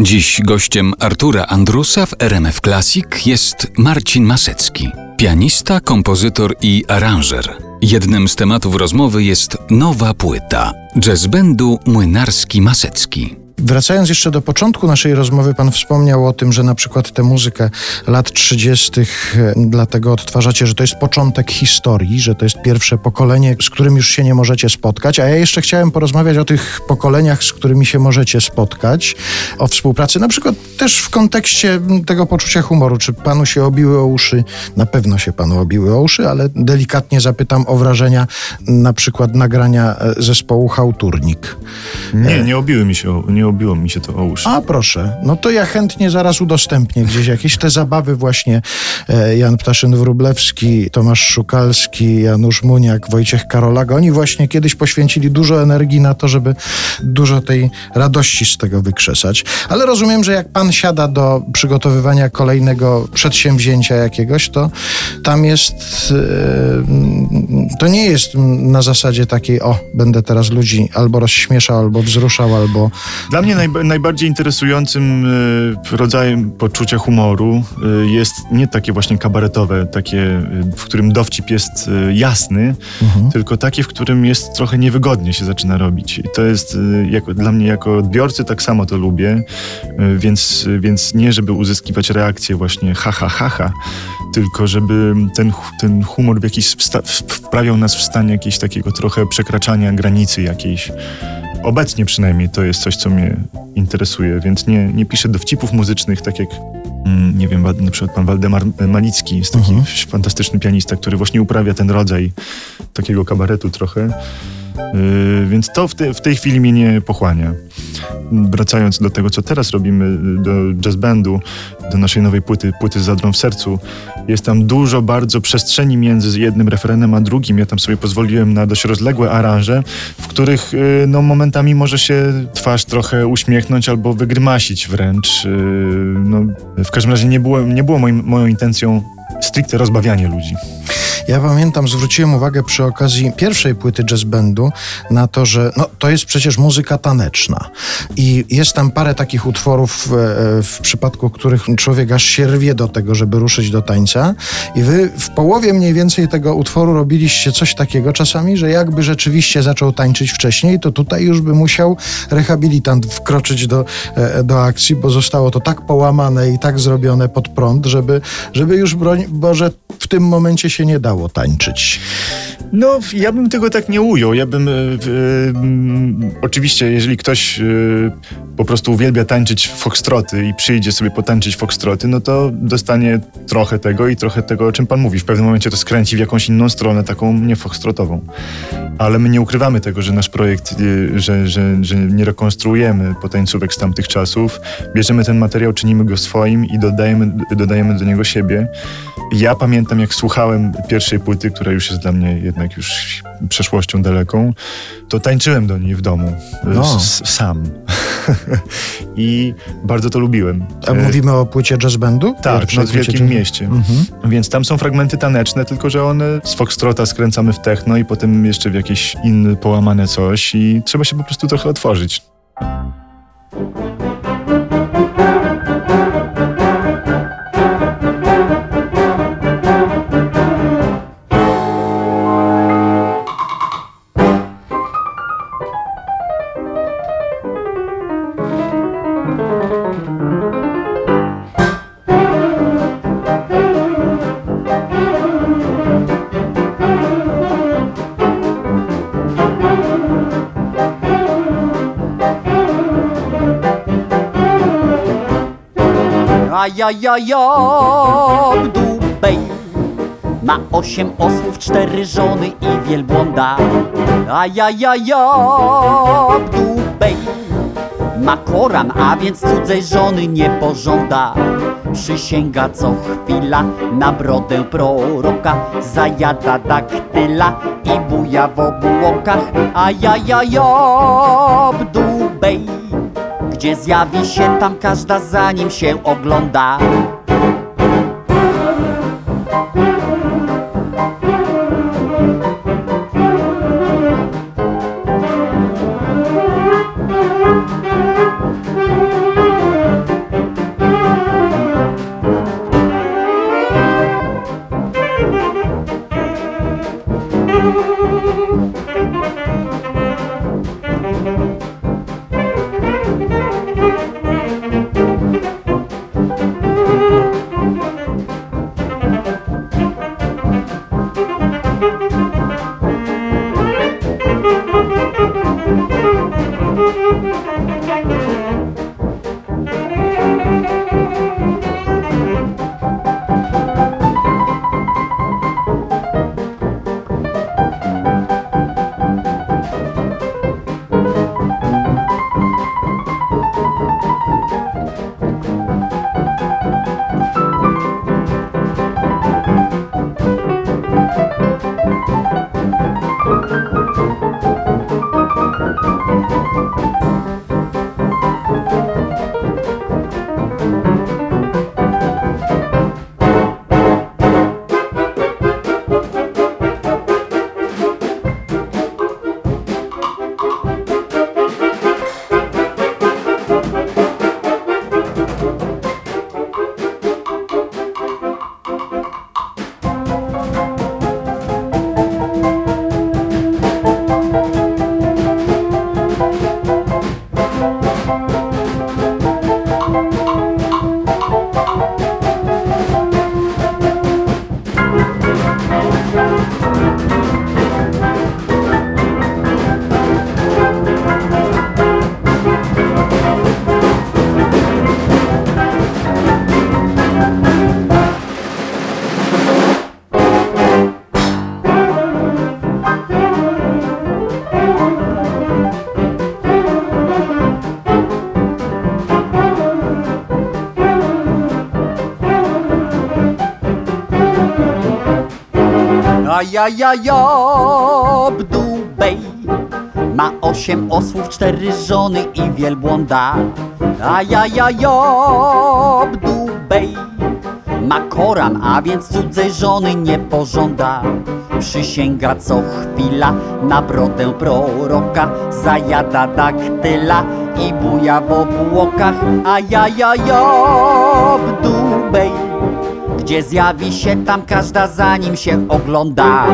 Dziś gościem Artura Andrusa w RMF Classic jest Marcin Masecki, pianista, kompozytor i aranżer. Jednym z tematów rozmowy jest nowa płyta jazz Młynarski Masecki. Wracając jeszcze do początku naszej rozmowy, pan wspomniał o tym, że na przykład tę muzykę lat 30. dlatego odtwarzacie, że to jest początek historii, że to jest pierwsze pokolenie, z którym już się nie możecie spotkać. A ja jeszcze chciałem porozmawiać o tych pokoleniach, z którymi się możecie spotkać, o współpracy, na przykład też w kontekście tego poczucia humoru. Czy panu się obiły o uszy? Na pewno się panu obiły o uszy, ale delikatnie zapytam o wrażenia na przykład nagrania e, zespołu Hałturnik. Nie, nie obiły mi się, nie obiło mi się to o uszy. A proszę, no to ja chętnie zaraz udostępnię gdzieś jakieś te zabawy właśnie e, Jan Ptaszyn-Wrublewski, Tomasz Szukalski, Janusz Muniak, Wojciech Karolaga. Oni właśnie kiedyś poświęcili dużo energii na to, żeby dużo tej radości z tego wykrzesać. Ale rozumiem, że jak pan siada do przygotowywania kolejnego przedsięwzięcia jakiegoś, to tam jest, e, to nie jest na zasadzie takiej, o, będę teraz ludzi albo rozśmieszał, albo wzruszał, albo Dla mnie najba- najbardziej interesującym y, rodzajem poczucia humoru y, jest nie takie właśnie kabaretowe, takie, y, w którym dowcip jest jasny, tylko takie, w którym jest trochę niewygodnie się zaczyna robić. I to jest jako, dla mnie jako odbiorcy tak samo to lubię, więc, więc nie żeby uzyskiwać reakcję właśnie ha, ha, ha, ha tylko żeby ten, ten humor w jakiś wprawiał nas w stan jakiegoś takiego trochę przekraczania granicy jakiejś. Obecnie przynajmniej to jest coś, co mnie interesuje, więc nie, nie piszę dowcipów muzycznych, tak jak mm, nie wiem, na przykład pan Waldemar Malicki jest taki fantastyczny pianista, który właśnie uprawia ten rodzaj takiego kabaretu trochę. Yy, więc to w, te, w tej chwili mnie nie pochłania. Wracając do tego, co teraz robimy, yy, do jazz bandu, do naszej nowej płyty, płyty z zadrą w sercu, jest tam dużo bardzo przestrzeni między jednym refrenem a drugim. Ja tam sobie pozwoliłem na dość rozległe aranże, w których yy, no, momentami może się twarz trochę uśmiechnąć albo wygrymasić wręcz. Yy, no, w każdym razie nie było, nie było moim, moją intencją stricte rozbawianie ludzi. Ja pamiętam, zwróciłem uwagę przy okazji pierwszej płyty jazz bandu na to, że no, to jest przecież muzyka taneczna. I jest tam parę takich utworów, e, w przypadku których człowiek aż się rwie do tego, żeby ruszyć do tańca. I wy w połowie mniej więcej tego utworu robiliście coś takiego czasami, że jakby rzeczywiście zaczął tańczyć wcześniej, to tutaj już by musiał rehabilitant wkroczyć do, e, do akcji, bo zostało to tak połamane i tak zrobione pod prąd, żeby, żeby już, broń Boże, w tym momencie się nie dało tańczyć. No, ja bym tego tak nie ujął. Ja bym. e, mm, oczywiście, jeżeli ktoś e, po prostu uwielbia tańczyć foxtroty i przyjdzie sobie potańczyć foxtroty, no to dostanie trochę tego i trochę tego, o czym pan mówi. W pewnym momencie to skręci w jakąś inną stronę, taką nie foxtrotową. Ale my nie ukrywamy tego, że nasz projekt, że, że, że nie rekonstruujemy potańcówek z tamtych czasów. Bierzemy ten materiał, czynimy go swoim i dodajemy, dodajemy do niego siebie. Ja pamiętam, jak słuchałem pierwszej płyty, która już jest dla mnie jednak już przeszłością daleką, to tańczyłem do niej w domu. No. Sam. I bardzo to lubiłem. A E, mówimy o płycie jazz bandu? tak, Noc w Wielkim Mieście. Mhm. Więc tam są fragmenty taneczne, tylko że one z foxtrota skręcamy w techno i potem jeszcze w jakieś inne połamane coś i trzeba się po prostu trochę otworzyć. Ajajaja, dubej Ma osiem osłów, cztery żony i wielbłąda. Ajajaja, dubej Ma koran, a więc cudzej żony nie pożąda. Przysięga co chwila na brodę proroka. Zajada daktyla i buja w obłokach. A ja ja job dubej Zjawi się tam każda za nim się ogląda A ja ja job dubej Ma osiem osłów, cztery żony i wielbłąda. A ja ja job dubej Ma koran, a więc cudzej żony nie pożąda. Przysięga co chwila na brodę proroka. Zajada daktyla i buja w obłokach. A ja ja job dubej gdzie zjawi się tam każda za nim się ogląda